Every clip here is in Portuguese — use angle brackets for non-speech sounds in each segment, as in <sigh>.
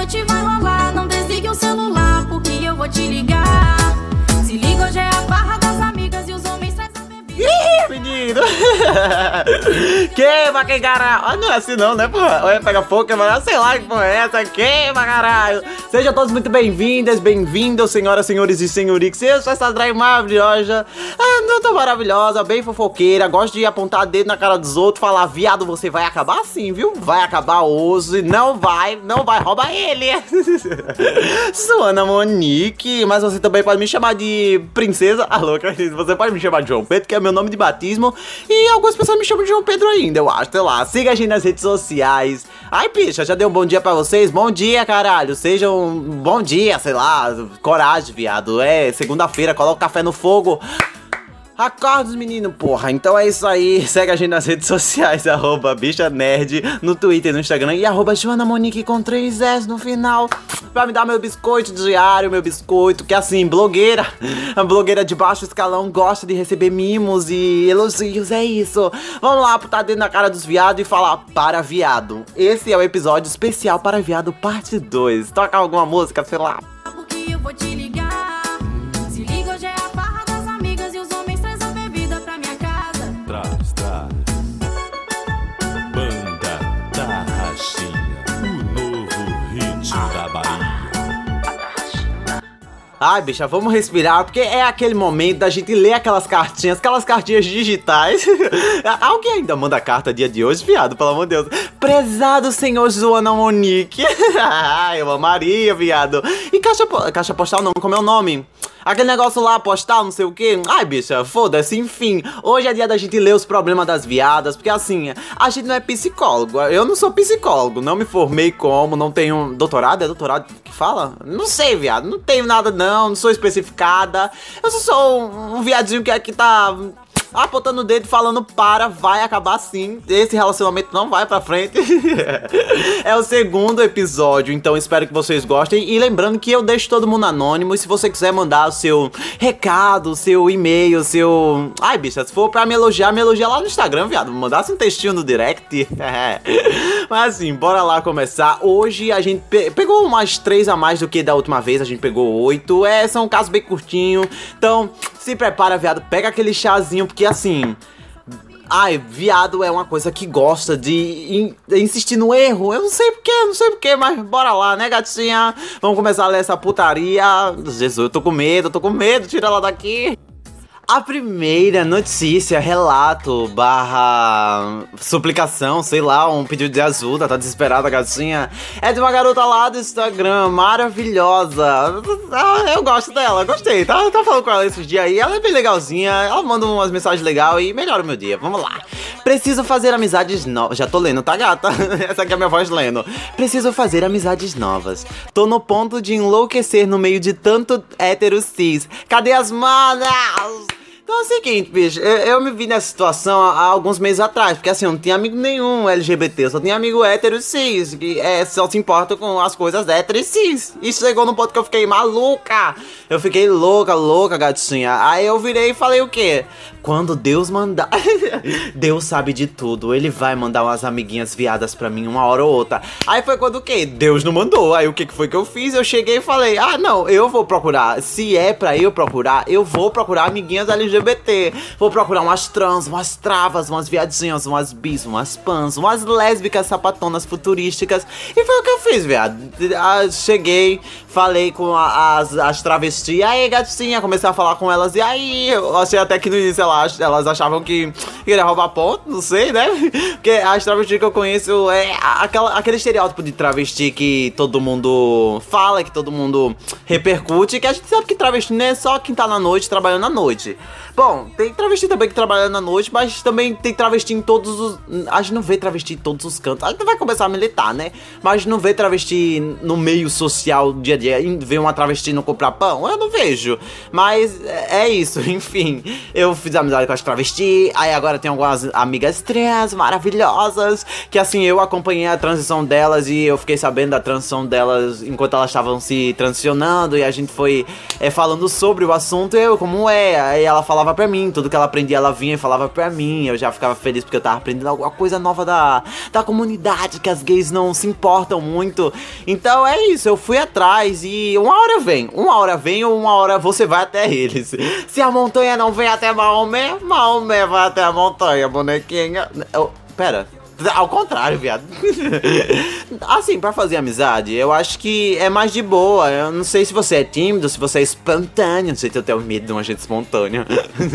noite vai rolar. Não desligue o celular, porque eu vou te ligar. <laughs> queima, quem caralho! Ah, não é assim não, né, porra? Olha, pega fogo, queima, sei lá que porra é essa, queima, caralho! Sejam todos muito bem-vindas, bem-vindos, senhoras, senhores e senhoriques. Eu sou essa drag maravilhosa, ah, não tô maravilhosa, bem fofoqueira, gosto de apontar dedo na cara dos outros, falar, viado, você vai acabar assim, viu? Vai acabar hoje, não vai, não vai, rouba ele! <laughs> sou Ana Monique, mas você também pode me chamar de princesa, alô, você pode me chamar de João Pedro, que é meu nome de batismo, e algumas pessoas me chamam de João Pedro ainda, eu acho, sei lá. Siga a gente nas redes sociais. Ai, bicha, já deu um bom dia pra vocês? Bom dia, caralho. Sejam bom dia, sei lá. Coragem, viado. É segunda-feira, coloca o café no fogo. Acorda os meninos, porra. Então é isso aí. <laughs> Segue a gente nas redes sociais, <laughs> arroba bicha nerd, no Twitter, no Instagram e arroba Joana Monique com 3 S no final. Pra me dar meu biscoito diário, meu biscoito, que assim, blogueira, a <laughs> blogueira de baixo escalão gosta de receber mimos e elogios, é isso. Vamos lá, botar dentro na cara dos viados e falar para viado. Esse é o episódio especial para viado, parte 2. Toca alguma música, sei lá. Porque eu vou te ligar. Ai, bicha, vamos respirar, porque é aquele momento da gente ler aquelas cartinhas, aquelas cartinhas digitais. <laughs> Alguém ainda manda carta dia de hoje, viado, pelo amor de Deus. Prezado senhor Joana Monique. <laughs> Eu amaria, viado. E caixa, caixa postal não, como é o nome? Aquele negócio lá, postal, não sei o que. Ai, bicha, foda-se, enfim. Hoje é dia da gente ler os problemas das viadas, porque assim, a gente não é psicólogo. Eu não sou psicólogo, não me formei como, não tenho doutorado, é doutorado que fala? Não sei, viado, não tenho nada não, não sou especificada. Eu só sou um, um viadinho que aqui tá apontando o dedo e falando para, vai acabar sim. Esse relacionamento não vai pra frente. <laughs> é o segundo episódio, então espero que vocês gostem. E lembrando que eu deixo todo mundo anônimo. E se você quiser mandar o seu recado, o seu e-mail, o seu. Ai, bicha, se for pra me elogiar, me elogia lá no Instagram, viado. Mandasse um textinho no direct. <laughs> Mas assim, bora lá começar. Hoje a gente pe- pegou umas três a mais do que da última vez. A gente pegou oito. É, são casos bem curtinho. Então, se prepara, viado. Pega aquele chazinho, porque assim. Ai, viado é uma coisa que gosta de in- insistir no erro. Eu não sei porquê, não sei porquê, mas bora lá, né, gatinha? Vamos começar a ler essa putaria. Jesus, eu tô com medo, eu tô com medo, tira ela daqui. A primeira notícia, relato, barra suplicação, sei lá, um pedido de ajuda, tá desesperada a gatinha, é de uma garota lá do Instagram, maravilhosa. Ah, Eu gosto dela, gostei, tá, tá falando com ela esses dias aí, ela é bem legalzinha, ela manda umas mensagens legais e melhora o meu dia, vamos lá. Preciso fazer amizades novas, já tô lendo, tá gata? <laughs> Essa aqui é a minha voz lendo. Preciso fazer amizades novas. Tô no ponto de enlouquecer no meio de tanto hétero cis. Cadê as manas? Então é o seguinte, bicho, eu, eu me vi nessa situação há, há alguns meses atrás, porque assim, eu não tinha amigo nenhum LGBT, eu só tinha amigo hétero cis, que é, só se importa com as coisas hétero e cis. E chegou num ponto que eu fiquei maluca, eu fiquei louca, louca, gatinha. Aí eu virei e falei o quê? Quando Deus mandar. <laughs> Deus sabe de tudo, ele vai mandar umas amiguinhas viadas pra mim uma hora ou outra. Aí foi quando o quê? Deus não mandou. Aí o que foi que eu fiz? Eu cheguei e falei: ah, não, eu vou procurar. Se é pra eu procurar, eu vou procurar amiguinhas LGBT. Vou procurar umas trans, umas travas, umas viadinhas, umas bis, umas pans, umas lésbicas sapatonas futurísticas. E foi o que eu fiz, viado. Ah, Cheguei, falei com a- as, as travestis. E aí, gatinha, comecei a falar com elas. E aí, eu achei até que no início elas, elas achavam que queria roubar ponto, não sei, né? <laughs> Porque as travestis que eu conheço é aquela, aquele estereótipo de travesti que todo mundo fala, que todo mundo repercute. Que a gente sabe que travesti não é só quem tá na noite trabalhando à noite. Bom, tem travesti também que trabalha na noite, mas também tem travesti em todos os. A gente não vê travesti em todos os cantos. A gente vai começar a militar, né? Mas não vê travesti no meio social, dia a dia. Ver uma travesti não comprar pão? Eu não vejo. Mas é é isso, <laughs> enfim. Eu fiz amizade com as travesti, aí agora tem algumas amigas trans maravilhosas. Que assim, eu acompanhei a transição delas e eu fiquei sabendo da transição delas enquanto elas estavam se transicionando. E a gente foi é, falando sobre o assunto, eu, como é. Aí ela falava falava pra mim, tudo que ela aprendia ela vinha e falava pra mim. Eu já ficava feliz porque eu tava aprendendo alguma coisa nova da, da comunidade, que as gays não se importam muito. Então é isso, eu fui atrás e uma hora vem, uma hora vem ou uma hora você vai até eles. Se a montanha não vem até Maomé, Maomé vai até a montanha, bonequinha. Eu, pera. <laughs> Ao contrário, viado. <laughs> assim, para fazer amizade, eu acho que é mais de boa. Eu não sei se você é tímido, se você é espontâneo. Não sei se eu tenho medo de uma gente espontânea.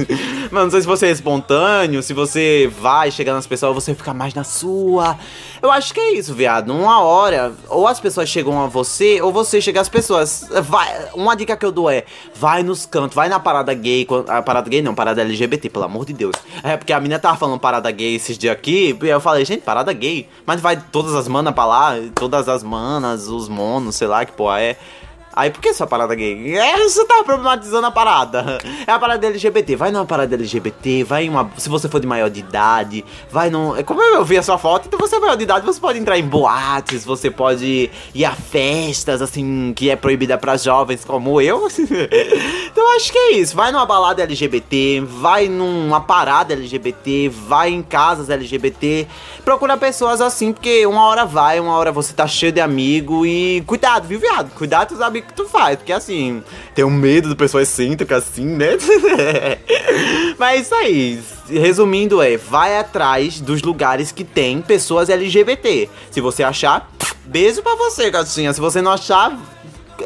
<laughs> Mas não sei se você é espontâneo, se você vai chegar nas pessoas, você fica mais na sua. Eu acho que é isso, viado. Uma hora, ou as pessoas chegam a você, ou você chega às pessoas. Vai, uma dica que eu dou é: vai nos cantos, vai na parada gay. A parada gay não, parada LGBT, pelo amor de Deus. É porque a menina tava falando parada gay esses dias aqui, e eu falei, gente, parada gay. Mas vai todas as manas pra lá, todas as manas, os monos, sei lá que porra é. Aí por que essa parada gay? É, você tá problematizando a parada. É a parada LGBT. Vai numa parada LGBT, vai em uma. Se você for de maior de idade, vai num. Como eu vi a sua foto, então você é maior de idade, você pode entrar em boates, você pode ir a festas, assim, que é proibida para jovens como eu. <laughs> então acho que é isso. Vai numa balada LGBT, vai numa parada LGBT, vai em casas LGBT. Procura pessoas assim, porque uma hora vai, uma hora você tá cheio de amigo e. Cuidado, viu, viado? Cuidado com os amigos que tu faz, porque assim, tem um medo do pessoal excêntrico assim, né? <laughs> Mas isso aí. Resumindo é, vai atrás dos lugares que tem pessoas LGBT. Se você achar, beijo pra você, gatinha. Se você não achar,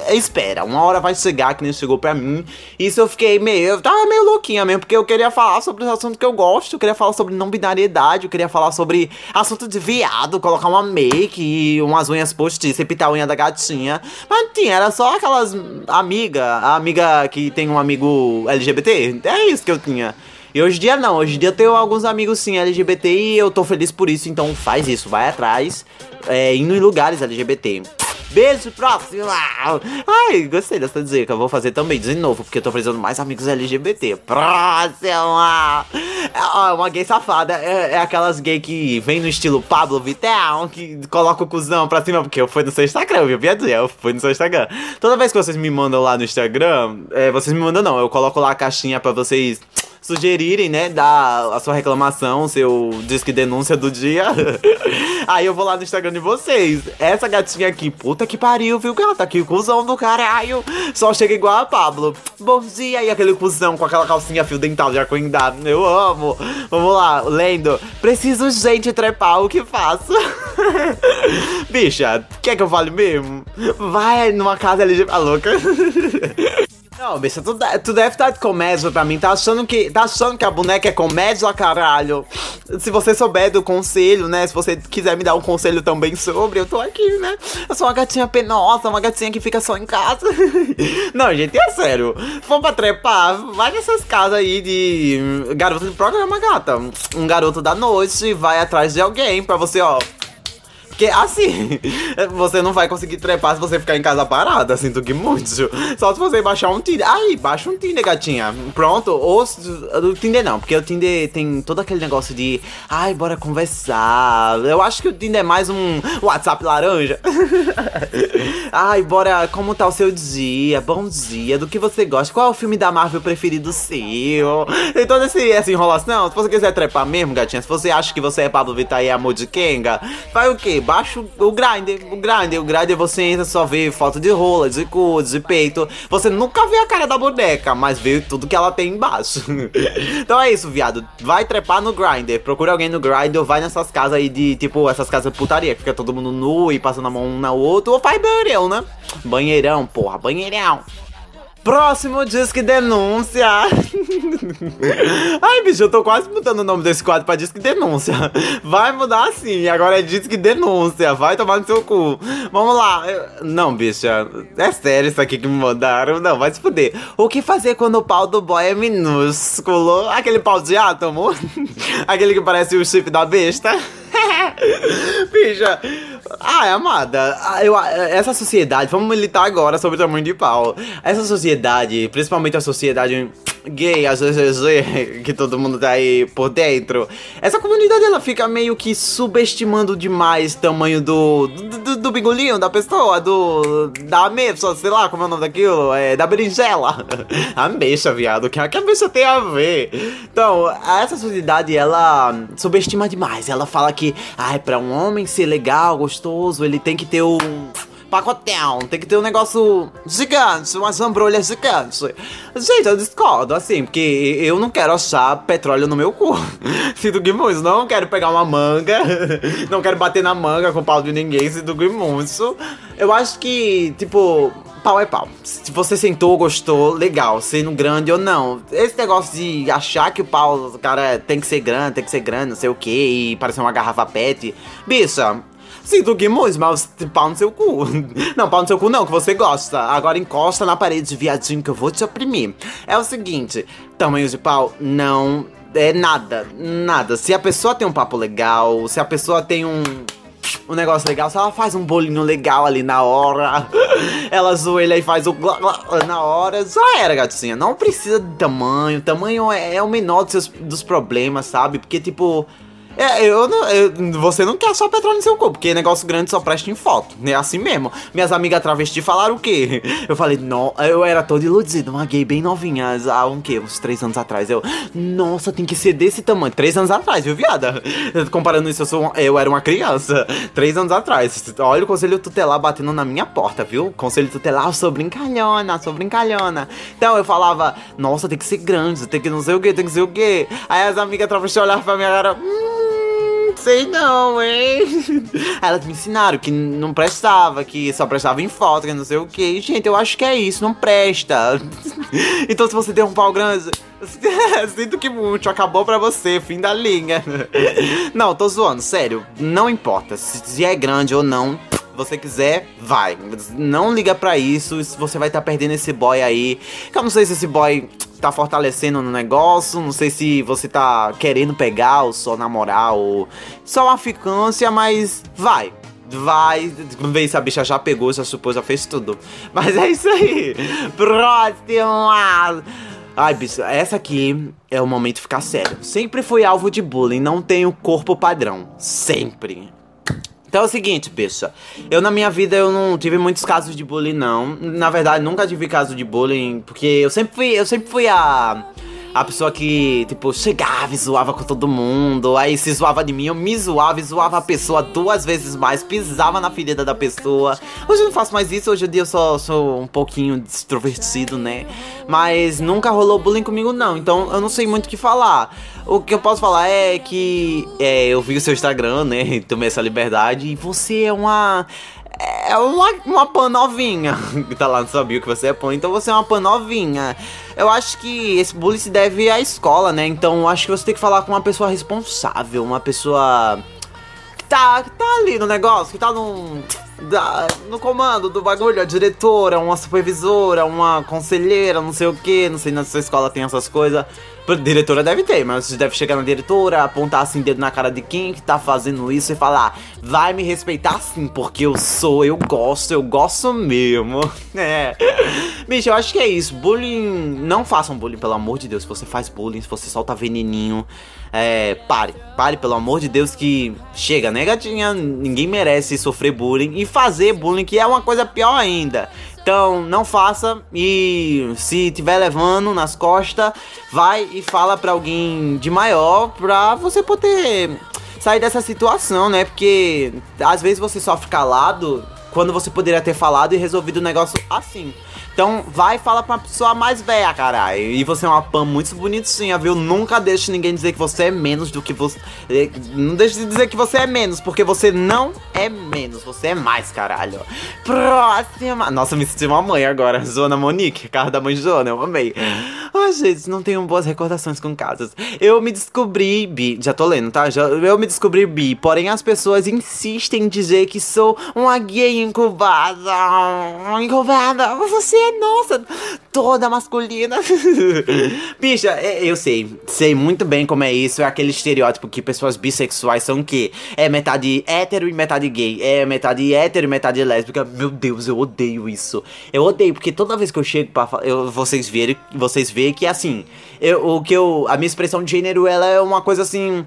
espera, uma hora vai chegar, que nem chegou pra mim. Isso eu fiquei meio. Eu tava meio louquinha mesmo, porque eu queria falar sobre os assuntos que eu gosto. Eu queria falar sobre não binariedade, eu queria falar sobre assunto de viado, colocar uma make e umas unhas postiças e pintar a unha da gatinha. Mas tinha, era só aquelas amiga, a amiga que tem um amigo LGBT. É isso que eu tinha. E hoje em dia não, hoje em dia eu tenho alguns amigos sim LGBT e eu tô feliz por isso, então faz isso, vai atrás, é, indo em lugares LGBT. Beijo, próximo! Ai, gostei dessa dica. Vou fazer também de novo, porque eu tô precisando mais amigos LGBT. Próxima! É uma gay safada. É, é aquelas gay que vem no estilo Pablo Vittel, que coloca o cuzão pra cima, porque eu fui no seu Instagram, viu? Piadinha, eu fui no seu Instagram. Toda vez que vocês me mandam lá no Instagram, é, vocês me mandam não, eu coloco lá a caixinha pra vocês sugerirem, né, dar a sua reclamação, seu disque denúncia do dia. <laughs> Aí eu vou lá no Instagram de vocês. Essa gatinha aqui, puta que pariu, viu? Que cuzão do caralho. Só chega igual a Pablo. Bom dia, e aquele cuzão com aquela calcinha fio dental de arcoindado. Eu amo. Vamos lá, lendo. Preciso gente trepar, o que faço? <laughs> Bicha, quer que eu fale mesmo? Vai numa casa LGBT. A louca. <laughs> Não, bicha, tu, tu deve estar de comédia pra mim. Tá achando que, tá achando que a boneca é comédia, caralho? Se você souber do conselho, né? Se você quiser me dar um conselho também sobre, eu tô aqui, né? Eu sou uma gatinha penosa, uma gatinha que fica só em casa. <laughs> Não, gente, é sério. Vamos pra trepar, vai nessas casas aí de garoto de programa, gata. Um garoto da noite vai atrás de alguém pra você, ó porque assim, <laughs> você não vai conseguir trepar se você ficar em casa parada, sinto que muito. Só se você baixar um Tinder. Aí, baixa um Tinder, gatinha. Pronto. Ou o Tinder não, porque o Tinder tem todo aquele negócio de. Ai, bora conversar. Eu acho que o Tinder é mais um WhatsApp laranja. <laughs> ai, bora. Como tá o seu dia? Bom dia. Do que você gosta? Qual é o filme da Marvel preferido seu? Tem toda esse, essa enrolação. Se você quiser trepar mesmo, gatinha, se você acha que você é Pablo Vittar e é amor de Kenga, vai o quê? Baixa o Grindr. O Grindr, o Grindr você entra, só vê foto de rola, de cu, de peito. Você nunca vê a cara da boneca, mas vê tudo que ela tem embaixo. <laughs> então é isso, viado. Vai trepar no Grindr. Procura alguém no Grindr ou vai nessas casas aí de, tipo, essas casas de putaria, fica todo mundo nu e passando a mão um na outra. Ou faz banheirão, né? Banheirão, porra, banheirão. Próximo Disque Denúncia. <laughs> Ai, bicho, eu tô quase mudando o nome desse quadro pra Disque Denúncia. Vai mudar sim, agora é Disque Denúncia. Vai tomar no seu cu. Vamos lá. Não, bicha, é sério isso aqui que me mandaram. Não, vai se fuder. O que fazer quando o pau do boy é minúsculo? Aquele pau de átomo? <laughs> Aquele que parece o chip da besta? <laughs> Bicha. Ah, amada, eu, essa sociedade, vamos militar agora sobre o tamanho de pau. Essa sociedade, principalmente a sociedade gay, a <laughs> GGG, que todo mundo tá aí por dentro. Essa comunidade ela fica meio que subestimando demais o tamanho do, do, do do bingolinho da pessoa, do. da ameixa, sei lá como é o nome daquilo, é da berinjela. <laughs> ameixa, viado, que a que a ameixa tem a ver? Então, essa sociedade, ela subestima demais. Ela fala que, ai, pra um homem ser legal, gostoso, ele tem que ter um pacotão, tem que ter um negócio gigante, umas ambrolhas gigantes. Gente, eu discordo, assim, porque eu não quero achar petróleo no meu cu. <laughs> Sinto que muito, não quero pegar uma manga, <laughs> não quero bater na manga com o pau de ninguém, sinto que muito. Eu acho que, tipo, pau é pau. Se você sentou, gostou, legal, sendo grande ou não. Esse negócio de achar que o pau, cara tem que ser grande, tem que ser grande, não sei o que, e parecer uma garrafa pet. Bicha, Sinto que muito, mas pau no seu cu. <laughs> Não, pau no seu cu não, que você gosta. Agora encosta na parede, viadinho, que eu vou te oprimir. É o seguinte, tamanho de pau não é nada, nada. Se a pessoa tem um papo legal, se a pessoa tem um um negócio legal, se ela faz um bolinho legal ali na hora, <laughs> ela zoelha e faz o na hora, já era, gatinha. Não precisa de tamanho, tamanho é, é o menor dos, seus, dos problemas, sabe? Porque, tipo, é, eu não. Eu, você não quer só petróleo no seu corpo, porque negócio grande só presta em foto. É assim mesmo. Minhas amigas travesti falaram o quê? Eu falei, não, eu era todo iludido, uma gay bem novinha, há um quê? Uns três anos atrás. Eu, nossa, tem que ser desse tamanho. Três anos atrás, viu, viada? Comparando isso, eu, sou, eu era uma criança. Três anos atrás. Olha o conselho tutelar batendo na minha porta, viu? Conselho tutelar, eu sou brincalhona, sou brincalhona. Então eu falava, nossa, tem que ser grande, tem que não sei o que, tem que ser o que. Aí as amigas travesti olhavam pra minha cara, hum sei não, hein? <laughs> Elas me ensinaram que não prestava, que só prestava em foto, que não sei o que. Gente, eu acho que é isso, não presta. <laughs> então se você tem um pau grande, <laughs> sinto que muito, acabou pra você, fim da linha. não, tô zoando, sério, não importa se é grande ou não você quiser, vai. Não liga pra isso, você vai estar tá perdendo esse boy aí. Que eu não sei se esse boy tá fortalecendo no negócio, não sei se você tá querendo pegar ou só namorar ou só uma ficância, mas vai. Vai, vê se a bicha já pegou, já supôs, já fez tudo. <laughs> Mas é isso aí. Próxima. Ai, bicho, essa aqui é o momento de ficar sério. Sempre fui alvo de bullying, não tenho corpo padrão. Sempre. Então é o seguinte, bicha. Eu na minha vida eu não tive muitos casos de bullying não. Na verdade, nunca tive caso de bullying, porque eu sempre fui, eu sempre fui a a pessoa que, tipo, chegava e zoava com todo mundo, aí se zoava de mim, eu me zoava e zoava a pessoa duas vezes mais, pisava na ferida da pessoa. Hoje eu não faço mais isso, hoje em dia eu só sou um pouquinho extrovertido, né? Mas nunca rolou bullying comigo, não, então eu não sei muito o que falar. O que eu posso falar é que é, eu vi o seu Instagram, né? <laughs> Tomei essa liberdade e você é uma é uma, uma pan novinha. <laughs> tá lá, não sabia que você é pan, então você é uma pan novinha. Eu acho que esse bullying se deve à escola, né? Então acho que você tem que falar com uma pessoa responsável, uma pessoa que tá, que tá ali no negócio, que tá no, da, no comando do bagulho, a diretora, uma supervisora, uma conselheira, não sei o que, não sei se na sua escola tem essas coisas. Diretora deve ter, mas você deve chegar na diretora, apontar assim dedo na cara de quem que tá fazendo isso e falar: vai me respeitar sim, porque eu sou, eu gosto, eu gosto mesmo. <laughs> É. Bicho, eu acho que é isso. Bullying. Não façam bullying, pelo amor de Deus. Se você faz bullying, se você solta veneninho, é. Pare. Pare, pelo amor de Deus, que chega, né, gatinha? Ninguém merece sofrer bullying e fazer bullying, que é uma coisa pior ainda. Então, não faça e se tiver levando nas costas, vai e fala para alguém de maior pra você poder sair dessa situação, né? Porque às vezes você sofre calado quando você poderia ter falado e resolvido o negócio assim. Então vai e fala pra uma pessoa mais velha, caralho. E você é uma pan muito bonitinha, viu? Nunca deixe ninguém dizer que você é menos do que você. Eh, não deixe de dizer que você é menos, porque você não é menos, você é mais, caralho. Próxima. Nossa, me senti uma mãe agora. <laughs> Zona Monique, carro da mãe Joana, eu amei. Ai, gente, não tenho boas recordações com casas. Eu me descobri bi. Já tô lendo, tá? Já, eu me descobri bi. Porém, as pessoas insistem em dizer que sou uma gay incubada. Incubada. Você é nossa, toda masculina. <laughs> Bicha, é, eu sei, sei muito bem como é isso. É aquele estereótipo que pessoas bissexuais são o quê? É metade hétero e metade gay. É metade hétero e metade lésbica. Meu Deus, eu odeio isso. Eu odeio, porque toda vez que eu chego pra eu, vocês verem, vocês veem que assim, eu, o que eu. A minha expressão de gênero, ela é uma coisa assim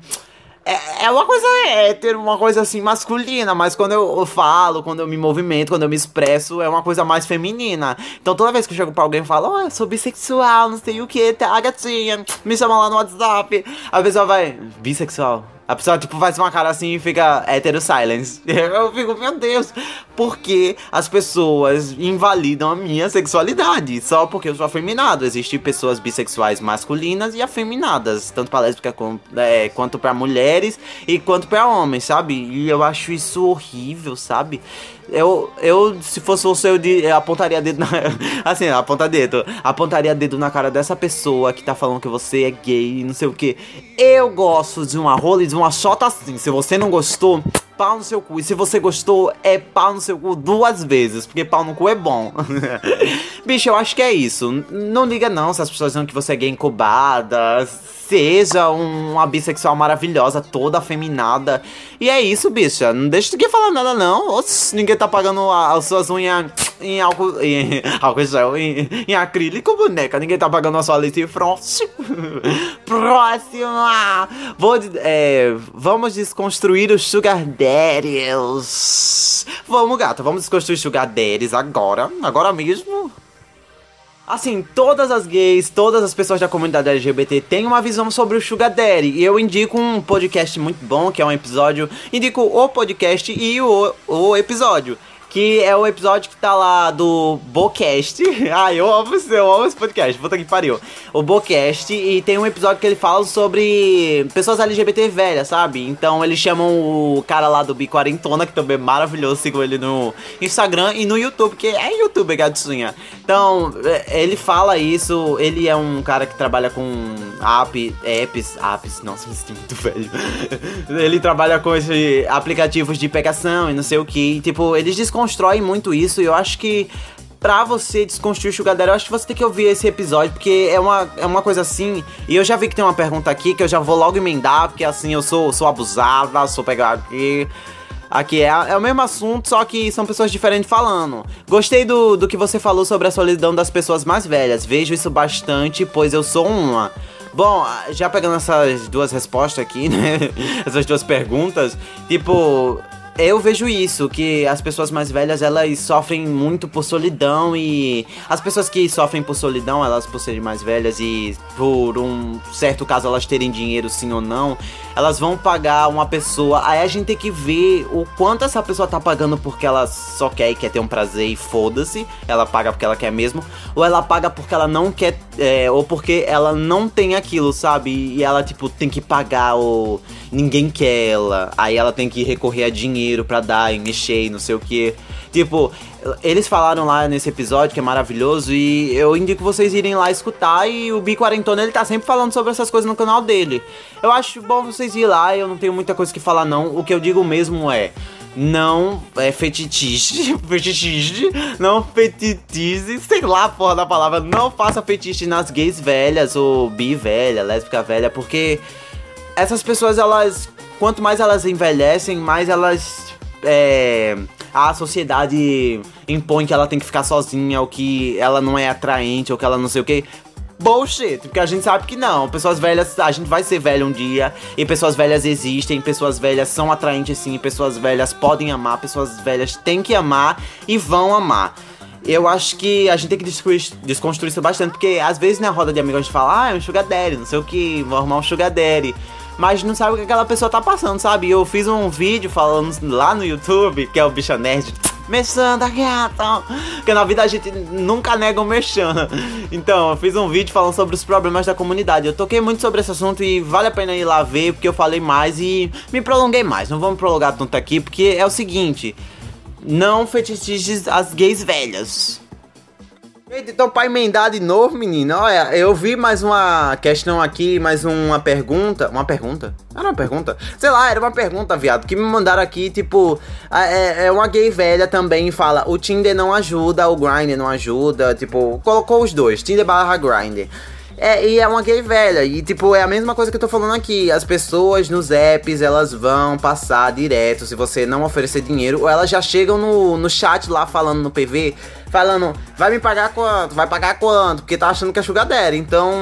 é, é uma coisa hétero, uma coisa assim masculina, mas quando eu, eu falo, quando eu me movimento, quando eu me expresso, é uma coisa mais feminina. Então toda vez que eu chego pra alguém e falo, ó, eu sou bissexual, não sei o que, tá, gatinha, me chama lá no WhatsApp. A pessoa vai, bissexual. A pessoa, tipo, faz uma cara assim e fica hétero silence. <laughs> Eu fico, meu Deus, por que as pessoas invalidam a minha sexualidade? Só porque eu sou afeminado. Existem pessoas bissexuais masculinas e afeminadas, tanto pra lésbica é, quanto pra mulheres e quanto pra homens, sabe? E eu acho isso horrível, sabe? Eu, eu se fosse você, eu apontaria dedo na. <laughs> Assim, aponta dedo. Apontaria dedo na cara dessa pessoa que tá falando que você é gay e não sei o que. Eu gosto de uma rola e de uma shota assim. Se você não gostou, pau no seu cu. E se você gostou, é pau no seu cu duas vezes, porque pau no cu é bom. <laughs> Bicho, eu acho que é isso. Não liga não se as pessoas dizem que você é gay incubada seja uma bissexual maravilhosa, toda afeminada. E é isso, bicha. Não deixa ninguém falar nada, não. Oxe, ninguém tá pagando as suas unhas em álcool, em, <laughs> álcool gel, em, em acrílico, boneca. Ninguém tá pagando a sua frost. Próxima! Vou, é, vamos desconstruir os sugar daddies. Vamos, gata, vamos desconstruir os sugar daddies agora. Agora mesmo. Assim, todas as gays, todas as pessoas da comunidade LGBT têm uma visão sobre o Sugar Daddy. E eu indico um podcast muito bom, que é um episódio. Indico o podcast e o, o episódio que é o episódio que tá lá do Bocast. <laughs> Ai, eu amo, eu amo esse podcast, puta que pariu. O Bocast, e tem um episódio que ele fala sobre pessoas LGBT velhas, sabe? Então eles chamam o cara lá do Biquarentona, que também é maravilhoso, sigam ele no Instagram e no YouTube, que é YouTube, gatinha. Então, é, ele fala isso, ele é um cara que trabalha com app, apps, apps, nossa, me sinto muito velho. <laughs> ele trabalha com esses aplicativos de pegação e não sei o que, tipo, eles descontam desconstrói muito isso e eu acho que pra você desconstruir o Sugar Daddy, eu acho que você tem que ouvir esse episódio, porque é uma, é uma coisa assim. E eu já vi que tem uma pergunta aqui que eu já vou logo emendar, porque assim, eu sou, sou abusada, sou pegada aqui. Aqui é, é o mesmo assunto, só que são pessoas diferentes falando. Gostei do, do que você falou sobre a solidão das pessoas mais velhas. Vejo isso bastante, pois eu sou uma. Bom, já pegando essas duas respostas aqui, <laughs> né? Essas duas perguntas, tipo, eu vejo isso, que as pessoas mais velhas, elas sofrem muito por solidão e as pessoas que sofrem por solidão, elas por serem mais velhas e por um certo caso elas terem dinheiro sim ou não, elas vão pagar uma pessoa, aí a gente tem que ver o quanto essa pessoa tá pagando porque ela só quer e quer ter um prazer e foda-se, ela paga porque ela quer mesmo, ou ela paga porque ela não quer, é, ou porque ela não tem aquilo, sabe? E ela, tipo, tem que pagar ou ninguém quer ela, aí ela tem que recorrer a dinheiro dinheiro para dar e mexer e não sei o que. Tipo, eles falaram lá nesse episódio que é maravilhoso e eu indico vocês irem lá escutar e o Bi Quarentona ele tá sempre falando sobre essas coisas no canal dele. Eu acho bom vocês ir lá, eu não tenho muita coisa que falar não. O que eu digo mesmo é não é fetiche, <laughs> fetiche, não fetiche, sei lá porra da palavra, não faça fetiche nas gays velhas ou bi velha, lésbica velha, porque essas pessoas elas quanto mais elas envelhecem, mais elas. É, a sociedade impõe que ela tem que ficar sozinha, ou que ela não é atraente, ou que ela não sei o que. Bullshit, porque a gente sabe que não. Pessoas velhas, a gente vai ser velho um dia, e pessoas velhas existem, pessoas velhas são atraentes sim, pessoas velhas podem amar, pessoas velhas têm que amar e vão amar eu acho que a gente tem que desconstruir isso bastante, porque às vezes na roda de amigos a gente fala, ah, é um sugar daddy, não sei o que, vou arrumar um sugar daddy mas não sabe o que aquela pessoa tá passando, sabe? Eu fiz um vídeo falando lá no YouTube, que é o Bicha Nerd, mexendo gata. Porque na vida a gente nunca nega um mexendo. Então, eu fiz um vídeo falando sobre os problemas da comunidade. Eu toquei muito sobre esse assunto e vale a pena ir lá ver, porque eu falei mais e me prolonguei mais. Não vamos prolongar tanto aqui, porque é o seguinte: não fetichize as gays velhas. Então, pra emendar de novo, menino, olha, eu vi mais uma questão aqui, mais uma pergunta. Uma pergunta? Era uma pergunta? Sei lá, era uma pergunta, viado, que me mandaram aqui, tipo, é, é uma gay velha também fala, o Tinder não ajuda, o Grindr não ajuda, tipo, colocou os dois, Tinder barra Grindr. É, e é uma gay velha. E, tipo, é a mesma coisa que eu tô falando aqui. As pessoas nos apps, elas vão passar direto se você não oferecer dinheiro. Ou elas já chegam no, no chat lá falando no PV falando, vai me pagar quanto? Vai pagar quanto? Porque tá achando que é sugar daddy. Então,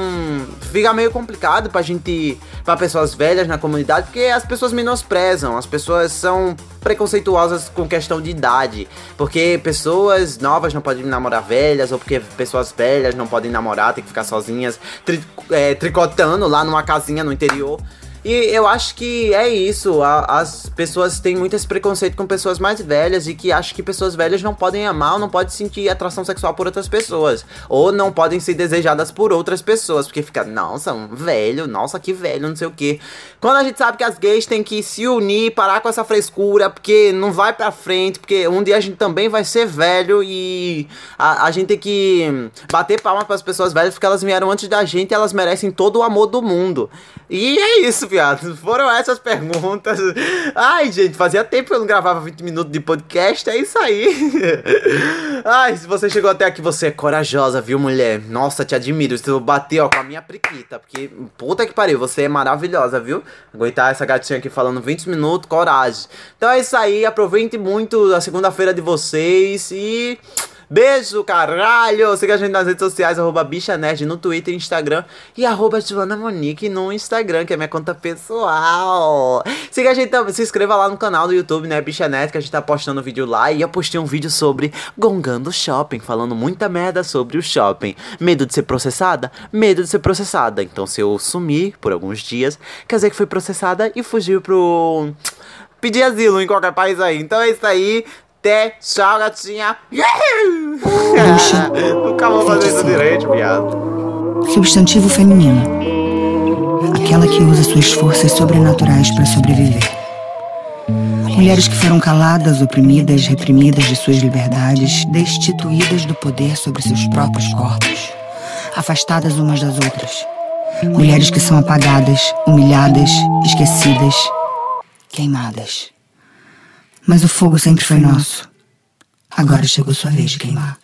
fica meio complicado pra gente, pra pessoas velhas na comunidade, porque as pessoas menosprezam, as pessoas são preconceituosas com questão de idade, porque pessoas novas não podem namorar velhas, ou porque pessoas velhas não podem namorar, tem que ficar sozinhas, tri é, tricotando lá numa casinha no interior. E eu acho que é isso. A, as pessoas têm muito esse preconceito com pessoas mais velhas e que acham que pessoas velhas não podem amar ou não podem sentir atração sexual por outras pessoas. Ou não podem ser desejadas por outras pessoas. Porque fica, nossa, um velho, nossa, que velho, não sei o que. Quando a gente sabe que as gays têm que se unir, parar com essa frescura, porque não vai pra frente, porque um dia a gente também vai ser velho e a, a gente tem que bater palma para as pessoas velhas porque elas vieram antes da gente e elas merecem todo o amor do mundo. E é isso, viado. Foram essas perguntas. Ai, gente, fazia tempo que eu não gravava 20 minutos de podcast. É isso aí. Ai, se você chegou até aqui, você é corajosa, viu, mulher? Nossa, te admiro. Se eu bater, ó, com a minha priquita. Porque, puta que pariu, você é maravilhosa, viu? Aguentar essa gatinha aqui falando 20 minutos, coragem. Então é isso aí. Aproveite muito a segunda-feira de vocês e. Beijo, caralho! Siga a gente nas redes sociais, arroba Bicha Nerd no Twitter e Instagram. E arroba Joana Monique no Instagram, que é minha conta pessoal. Siga a gente também, se inscreva lá no canal do YouTube, né, Bicha Nerd, que a gente tá postando vídeo lá. E eu postei um vídeo sobre Gongando Shopping, falando muita merda sobre o shopping. Medo de ser processada? Medo de ser processada. Então se eu sumir por alguns dias, quer dizer que fui processada e fugiu pro pedir asilo em qualquer país aí. Então é isso aí. Até, tchau, gatinha. <laughs> Nunca vou fazer isso direito, viado. Substantivo feminino. Aquela que usa suas forças sobrenaturais para sobreviver. Mulheres que foram caladas, oprimidas, reprimidas de suas liberdades, destituídas do poder sobre seus próprios corpos, afastadas umas das outras. Mulheres que são apagadas, humilhadas, esquecidas, queimadas. Mas o fogo sempre foi nosso. Agora chegou sua vez de queimar.